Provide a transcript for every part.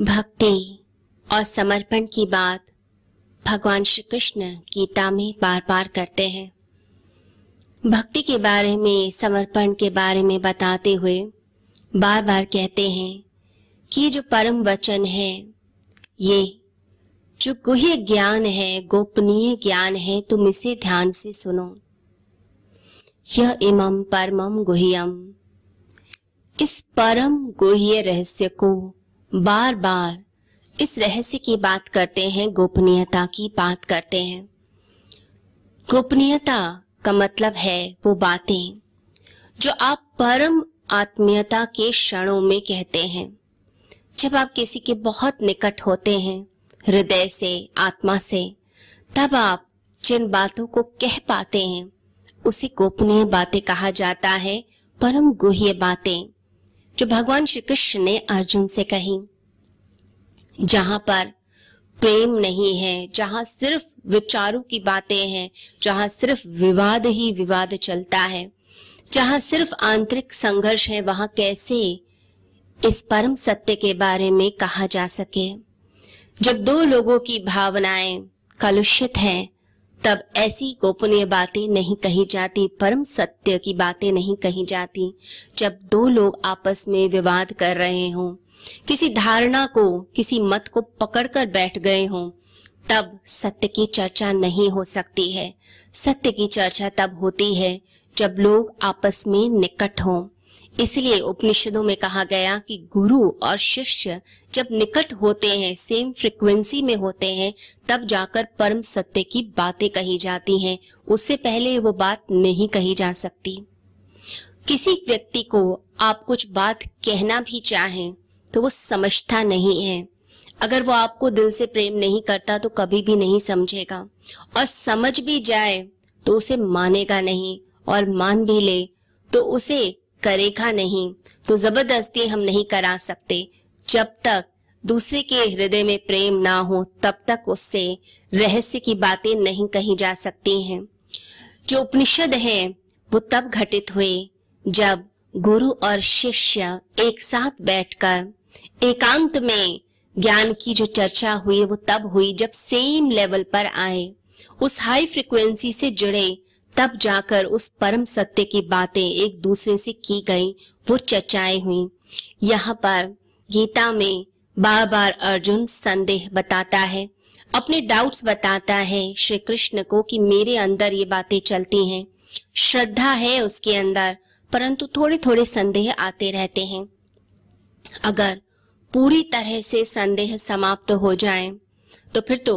भक्ति और समर्पण की बात भगवान श्री कृष्ण गीता में बार बार करते हैं। भक्ति के बारे में, समर्पण के बारे में बताते हुए बार बार कहते हैं कि जो परम वचन है, ये जो गुह्य ज्ञान है, गोपनीय ज्ञान है, तुम इसे ध्यान से सुनो। यह इमम परमम गुह्यम इस परम गुह्य रहस्य को बार बार इस रहस्य की बात करते हैं, गोपनीयता की बात करते हैं। गोपनीयता का मतलब है वो बातें, जो आप परम आत्मीयता के क्षणों में कहते हैं। जब आप किसी के बहुत निकट होते हैं, हृदय से, आत्मा से, तब आप जिन बातों को कह पाते हैं, उसे गोपनीय बातें कहा जाता है, परम गुह्य बातें, जो भगवान श्री कृष्ण ने अर्जुन से कही। जहाँ पर प्रेम नहीं है, जहाँ सिर्फ़ विचारों की बातें हैं, जहाँ सिर्फ़ विवाद ही विवाद चलता है, जहाँ सिर्फ़ आंतरिक संघर्ष है, वहाँ कैसे इस परम सत्य के बारे में कहा जा सके। जब दो लोगों की भावनाएँ कलुषित हैं, तब ऐसी गोपनीय बातें नहीं कही जाती, परम सत्य की बातें नहीं कही जाती। जब दो लोग आपस में विवाद कर रहे हों किसी धारणा को, किसी मत को पकड़कर बैठ गए हों, तब सत्य की चर्चा नहीं हो सकती है। सत्य की चर्चा तब होती है जब लोग आपस में निकट हों। इसलिए उपनिषदों में कहा गया कि गुरु और शिष्य जब निकट होते हैं सेम फ्रिक्वेंसी में होते हैं, तब जाकर परम सत्य की बातें कही जाती हैं। उससे पहले वो बात नहीं कही जा सकती। किसी व्यक्ति को आप कुछ बात कहना भी चाहें तो वो समझता नहीं है। अगर वो आपको दिल से प्रेम नहीं करता तो कभी भी नहीं समझेगा। और समझ भी जाए तो उसे मानेगा नहीं और मान भी ले तो उसे करेगा नहीं। तो ज़बरदस्ती हम नहीं करा सकते। जब तक दूसरे के हृदय में प्रेम ना हो, तब तक उससे रहस्य की बातें नहीं कही जा सकती हैं। जो उपनिषद है, वो तब घटित हुए जब गुरु और शिष्य एक साथ बैठकर एकांत में ज्ञान की जो चर्चा हुई, वो तब हुई जब सेम लेवल पर आए। उस हाई फ्रिक्वेंसी से जुड़े, तब जाकर उस परम सत्य की बातें एक दूसरे से की गई, वो चर्चाएँ हुई। यहाँ पर गीता में बार बार अर्जुन संदेह बताता है, अपने डाउट्स बताता है श्री कृष्ण को कि मेरे अंदर ये बातें चलती हैं। श्रद्धा है उसके अंदर, परंतु थोड़े थोड़े संदेह आते रहते हैं। अगर पूरी तरह से संदेह समाप्त हो जाए तो फिर तो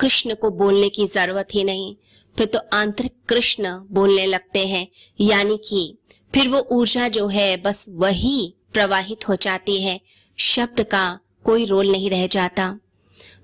कृष्ण को बोलने की ज़रूरत ही नहीं। फिर तो आंतरिक कृष्ण बोलने लगते हैं, यानी कि फिर वो ऊर्जा जो है, बस वही प्रवाहित हो जाती है। शब्द का कोई रोल नहीं रह जाता।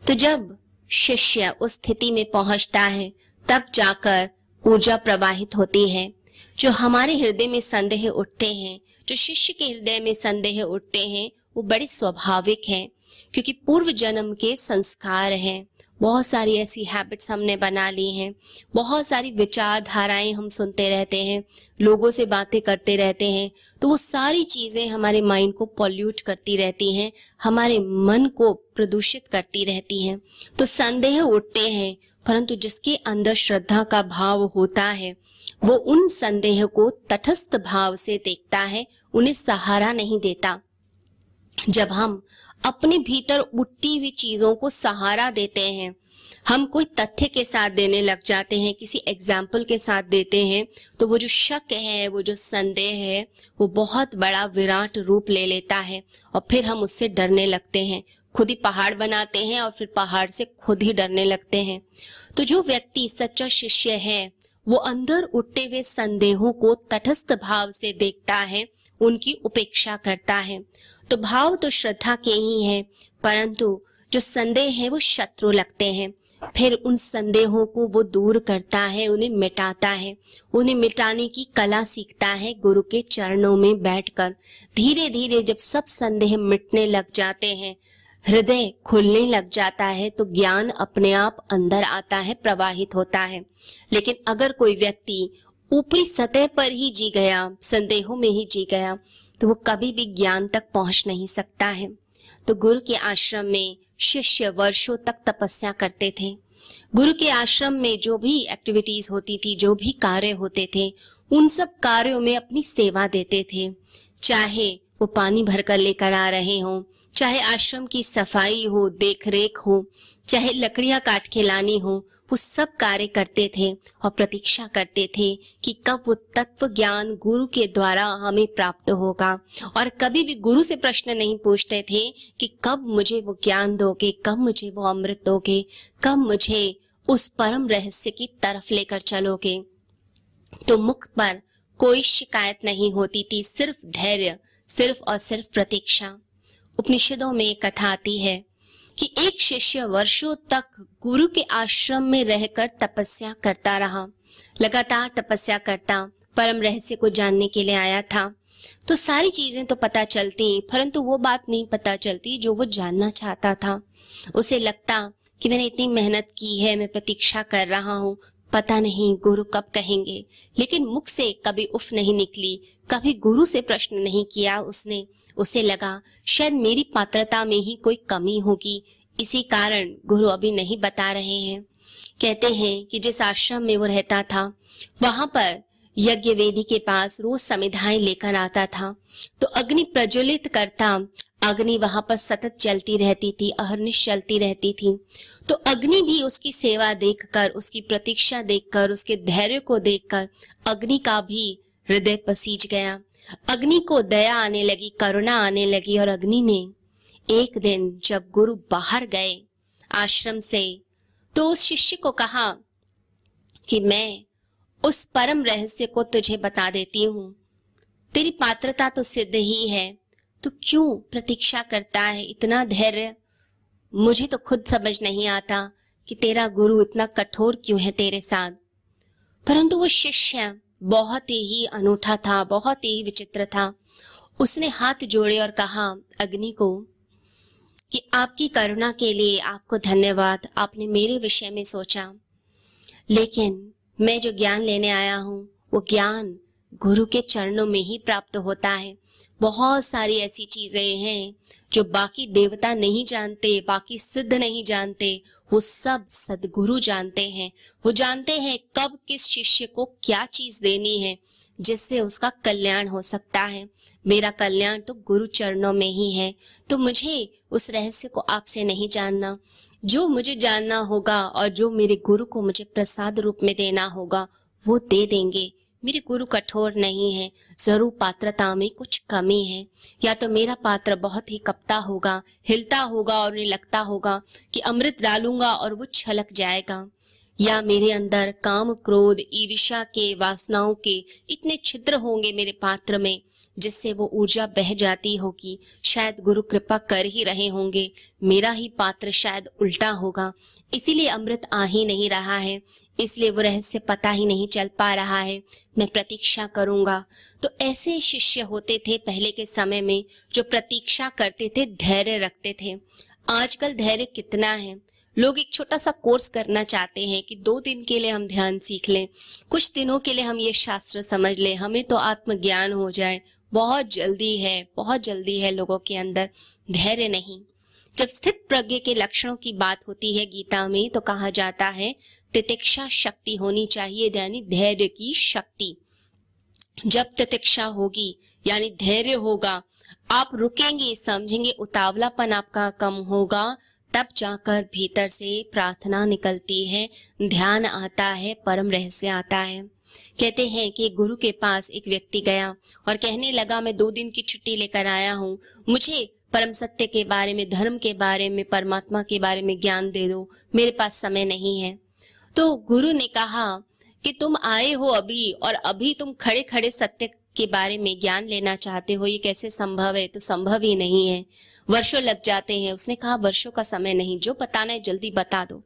तो जब शिष्य उस स्थिति में पहुँचता है, तब जाकर ऊर्जा प्रवाहित होती है। जो हमारे हृदय में संदेह उठते हैं, जो शिष्य के हृदय में संदेह उठते हैं, वो बड़े स्वाभाविक हैं, क्योंकि पूर्व जन्म के संस्कार हैं। बहुत सारी ऐसी हैबिट्स हमने बना ली हैं। बहुत सारी विचारधाराएँ हम सुनते रहते हैं, लोगों से बातें करते रहते हैं तो वो सारी चीज़ें हमारे माइंड को पॉल्यूट करती रहती हैं, हमारे मन को प्रदूषित करती रहती हैं। तो संदेह उठते हैं, परंतु जिसके अंदर श्रद्धा का भाव होता है वो उन संदेह को तटस्थ भाव से देखता है, उन्हें सहारा नहीं देता। जब हम अपने भीतर उठती हुई चीज़ों को सहारा देते हैं, हम कोई तथ्य के साथ देने लग जाते हैं, किसी एग्ज़ाम्पल के साथ देते हैं तो वो जो शक है, वो जो संदेह है, वो बहुत बड़ा विराट रूप ले लेता है और फिर हम उससे डरने लगते हैं। खुद ही पहाड़ बनाते हैं और फिर पहाड़ से खुद ही डरने लगते हैं। तो जो व्यक्ति सच्चा शिष्य है वो अंदर उठते हुए संदेहों को तटस्थ भाव से देखता है, उनकी उपेक्षा करता है। तो भाव तो श्रद्धा के ही हैं, परंतु जो संदेह है वो शत्रु लगते हैं। फिर उन संदेहों को वो दूर करता है, उन्हें मिटाता है। उन्हें मिटाने की कला सीखता है, गुरु के चरणों में बैठकर। धीरे धीरे जब सब संदेह मिटने लग जाते हैं हृदय खुलने लग जाता है तो ज्ञान अपने आप अंदर आता है, प्रवाहित होता है। लेकिन अगर कोई व्यक्ति ऊपरी सतह पर ही जी गया, संदेहों में ही जी गया तो वो कभी भी ज्ञान तक पहुँच नहीं सकता है। तो गुरु के आश्रम में शिष्य वर्षों तक तपस्या करते थे। गुरु के आश्रम में जो भी एक्टिविटीज़ होती थी, जो भी कार्य होते थे, उन सब कार्यों में अपनी सेवा देते थे। चाहे वो पानी भरकर लेकर आ रहे हों चाहे आश्रम की सफ़ाई हो देख रेख हो, चाहे लकड़ियाँ काट के लानी हो, वो सब कार्य करते थे और प्रतीक्षा करते थे कि कब वो तत्व ज्ञान गुरु के द्वारा हमें प्राप्त होगा। और कभी भी गुरु से प्रश्न नहीं पूछते थे कि कब मुझे वो ज्ञान दोगे, कब मुझे वो अमृत दोगे, कब मुझे उस परम रहस्य की तरफ़ लेकर चलोगे। तो मुख पर कोई शिकायत नहीं होती थी, सिर्फ़ धैर्य, सिर्फ़ और सिर्फ़ प्रतीक्षा। उपनिषदों में कथा आती है कि एक शिष्य वर्षों तक गुरु के आश्रम में रहकर तपस्या करता रहा। लगातार तपस्या करता, परम रहस्य को जानने के लिए आया था। तो सारी चीज़ें तो पता चलती, परंतु वो बात नहीं पता चलती जो वो जानना चाहता था। उसे लगता कि मैंने इतनी मेहनत की है, मैं प्रतीक्षा कर रहा हूँ पता नहीं गुरु कब कहेंगे, लेकिन मुख से कभी उफ नहीं निकली, कभी गुरु से प्रश्न नहीं किया उसने। उसे लगा, शायद मेरी पात्रता में ही कोई कमी होगी। इसी कारण गुरु अभी नहीं बता रहे हैं। कहते हैं कि जिस आश्रम में वो रहता था, वहाँ पर यज्ञ वेदी के पास रोज समिधाएँ लेकर आता था। तो अग्नि प्रज्वलित करता अग्नि वहाँ पर सतत चलती रहती थी, अहरनिश चलती रहती थी। तो अग्नि भी उसकी सेवा देखकर, उसकी प्रतीक्षा देखकर, उसके धैर्य को देखकर अग्नि का भी हृदय पसीज गया। अग्नि को दया आने लगी, करुणा आने लगी और अग्नि ने एक दिन जब गुरु बाहर गए आश्रम से तो उस शिष्य को कहा कि मैं उस परम रहस्य को तुझे बता देती हूँ। तेरी पात्रता तो सिद्ध ही है। तो क्यों प्रतीक्षा करता है? इतना धैर्य? मुझे तो खुद समझ नहीं आता कि तेरा गुरु इतना कठोर क्यों है तेरे साथ। परंतु वो शिष्य बहुत ही अनूठा था, बहुत ही विचित्र था। उसने हाथ जोड़े और कहा, अग्नि को, कि आपकी करुणा के लिए आपको धन्यवाद, आपने मेरे विषय में सोचा। लेकिन मैं जो ज्ञान लेने आया हूँ, वो ज्ञान गुरु के चरणों में ही प्राप्त होता है। बहुत सारी ऐसी चीज़ें हैं जो बाकी देवता नहीं जानते, बाकी सिद्ध नहीं जानते, वो सब सदगुरु जानते हैं। वो जानते हैं कब किस शिष्य को क्या चीज़ देनी है, जिससे उसका कल्याण हो सकता है। मेरा कल्याण तो गुरु चरणों में ही है तो मुझे उस रहस्य को आपसे नहीं जानना। जो मुझे जानना होगा और जो मेरे गुरु को मुझे प्रसाद रूप में देना होगा, वो दे देंगे। मेरे गुरु कठोर नहीं है, ज़रूर पात्रता में कुछ कमी है। या तो मेरा पात्र बहुत ही कपता होगा, हिलता होगा और उन्हें लगता होगा कि अमृत डालूँगा और वो छलक जाएगा। या मेरे अंदर काम क्रोध, ईर्ष्या के, वासनाओं के इतने छिद्र होंगे मेरे पात्र में जिससे वो ऊर्जा बह जाती होगी। शायद गुरु कृपा कर ही रहे होंगे। मेरा ही पात्र शायद उल्टा होगा। इसीलिए अमृत आ ही नहीं रहा है। इसलिए वो रहस्य पता ही नहीं चल पा रहा है। मैं प्रतीक्षा करूँगा। तो ऐसे शिष्य होते थे पहले के समय में, जो प्रतीक्षा करते थे, धैर्य रखते थे। आजकल धैर्य कितना है? लोग एक छोटा सा कोर्स करना चाहते हैं कि दो दिन के लिए हम ध्यान सीख लें, कुछ दिनों के लिए हम ये शास्त्र समझ लें। हमें तो आत्मज्ञान हो जाए। बहुत जल्दी है, बहुत जल्दी है लोगों के अंदर धैर्य नहीं। जब स्थित प्रज्ञ के लक्षणों की बात होती है गीता में तो कहा जाता है, तितिक्षा शक्ति होनी चाहिए, यानी धैर्य की शक्ति। जब तितिक्षा होगी, यानी धैर्य होगा, आप रुकेंगे, समझेंगे, उतावलापन आपका कम होगा तब जाकर भीतर से प्रार्थना निकलती है, ध्यान आता है, परम रहस्य आता है। कहते हैं कि गुरु के पास एक व्यक्ति गया और कहने लगा, मैं दो दिन की छुट्टी लेकर आया हूँ। मुझे परम सत्य के बारे में, धर्म के बारे में, परमात्मा के बारे में ज्ञान दे दो। मेरे पास समय नहीं है। तो गुरु ने कहा कि तुम आए हो अभी और अभी तुम खड़े खड़े सत्य के बारे में ज्ञान लेना चाहते हो, ये कैसे संभव है? तो संभव ही नहीं है। वर्षों लग जाते हैं। उसने कहा, वर्षों का समय नहीं, जो बताना है जल्दी बता दो।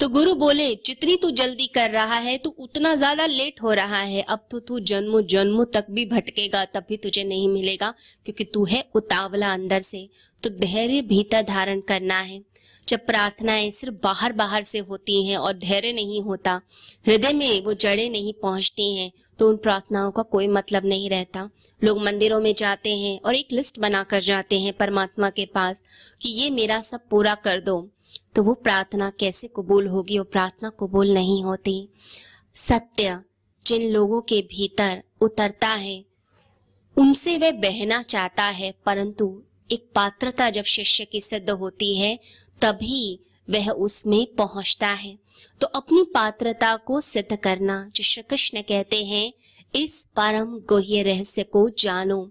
तो गुरु बोले, जितनी तू जल्दी कर रहा है, तू उतना ज़्यादा लेट हो रहा है। अब तो तू जन्म जन्म तक भी भटकेगा, तब भी तुझे नहीं मिलेगा, क्योंकि तू है उतावला अंदर से। तो धैर्य भीतर धारण करना है। जब प्रार्थनाएँ सिर्फ़ बाहर बाहर से होती हैं और धैर्य नहीं होता, हृदय में वो जड़ें नहीं पहुँचती हैं तो उन प्रार्थनाओं का कोई मतलब नहीं रहता। लोग मंदिरों में जाते हैं और एक लिस्ट बनाकर जाते हैं परमात्मा के पास कि ये मेरा सब पूरा कर दो। तो वो प्रार्थना कैसे कबूल होगी वो प्रार्थना कबूल नहीं होती। सत्य, जिन लोगों के भीतर उतरता है, उनसे वह बहना चाहता है, परंतु एक पात्रता जब शिष्य की सिद्ध होती है, तभी वह उसमें पहुँचता है। तो अपनी पात्रता को सिद्ध करना, जो श्री कृष्ण कहते हैं, इस परम गुह्य रहस्य को जानो।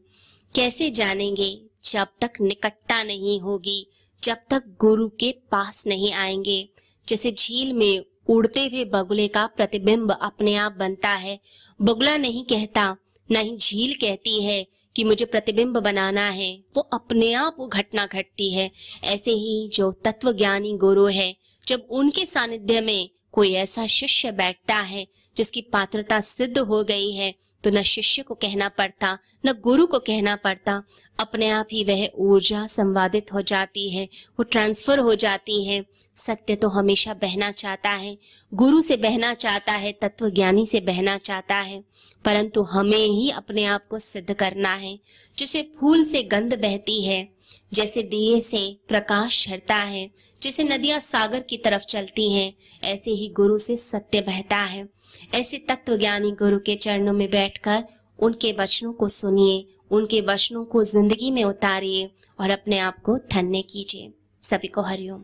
कैसे जानेंगे? जब तक निकटता नहीं होगी, जब तक गुरु के पास नहीं आएँगे। जैसे झील में उड़ते हुए बगुले का प्रतिबिंब अपने आप बनता है। बगुला नहीं कहता, न ही झील कहती है कि मुझे प्रतिबिंब बनाना है, वो अपने आप वो घटना घटती है। ऐसे ही जो तत्व ज्ञानी गुरु है, जब उनके सानिध्य में कोई ऐसा शिष्य बैठता है, जिसकी पात्रता सिद्ध हो गई है तो न शिष्य को कहना पड़ता, न गुरु को कहना पड़ता। अपने आप ही वह ऊर्जा संवादित हो जाती है, वो ट्रांसफ़र हो जाती है। सत्य तो हमेशा बहना चाहता है। गुरु से बहना चाहता है तत्व ज्ञानी से बहना चाहता है। परंतु हमें ही अपने आप को सिद्ध करना है, जैसे फूल से गंध बहती है। जैसे दिए से प्रकाश झरता है, जैसे नदियाँ सागर की तरफ़ चलती हैं, ऐसे ही गुरु से सत्य बहता है। ऐसे तत्व ज्ञानी गुरु के चरणों में बैठकर उनके वचनों को सुनिए, उनके वचनों को ज़िंदगी में उतारिए और अपने आप को धन्य कीजिए। सभी को हरिओम।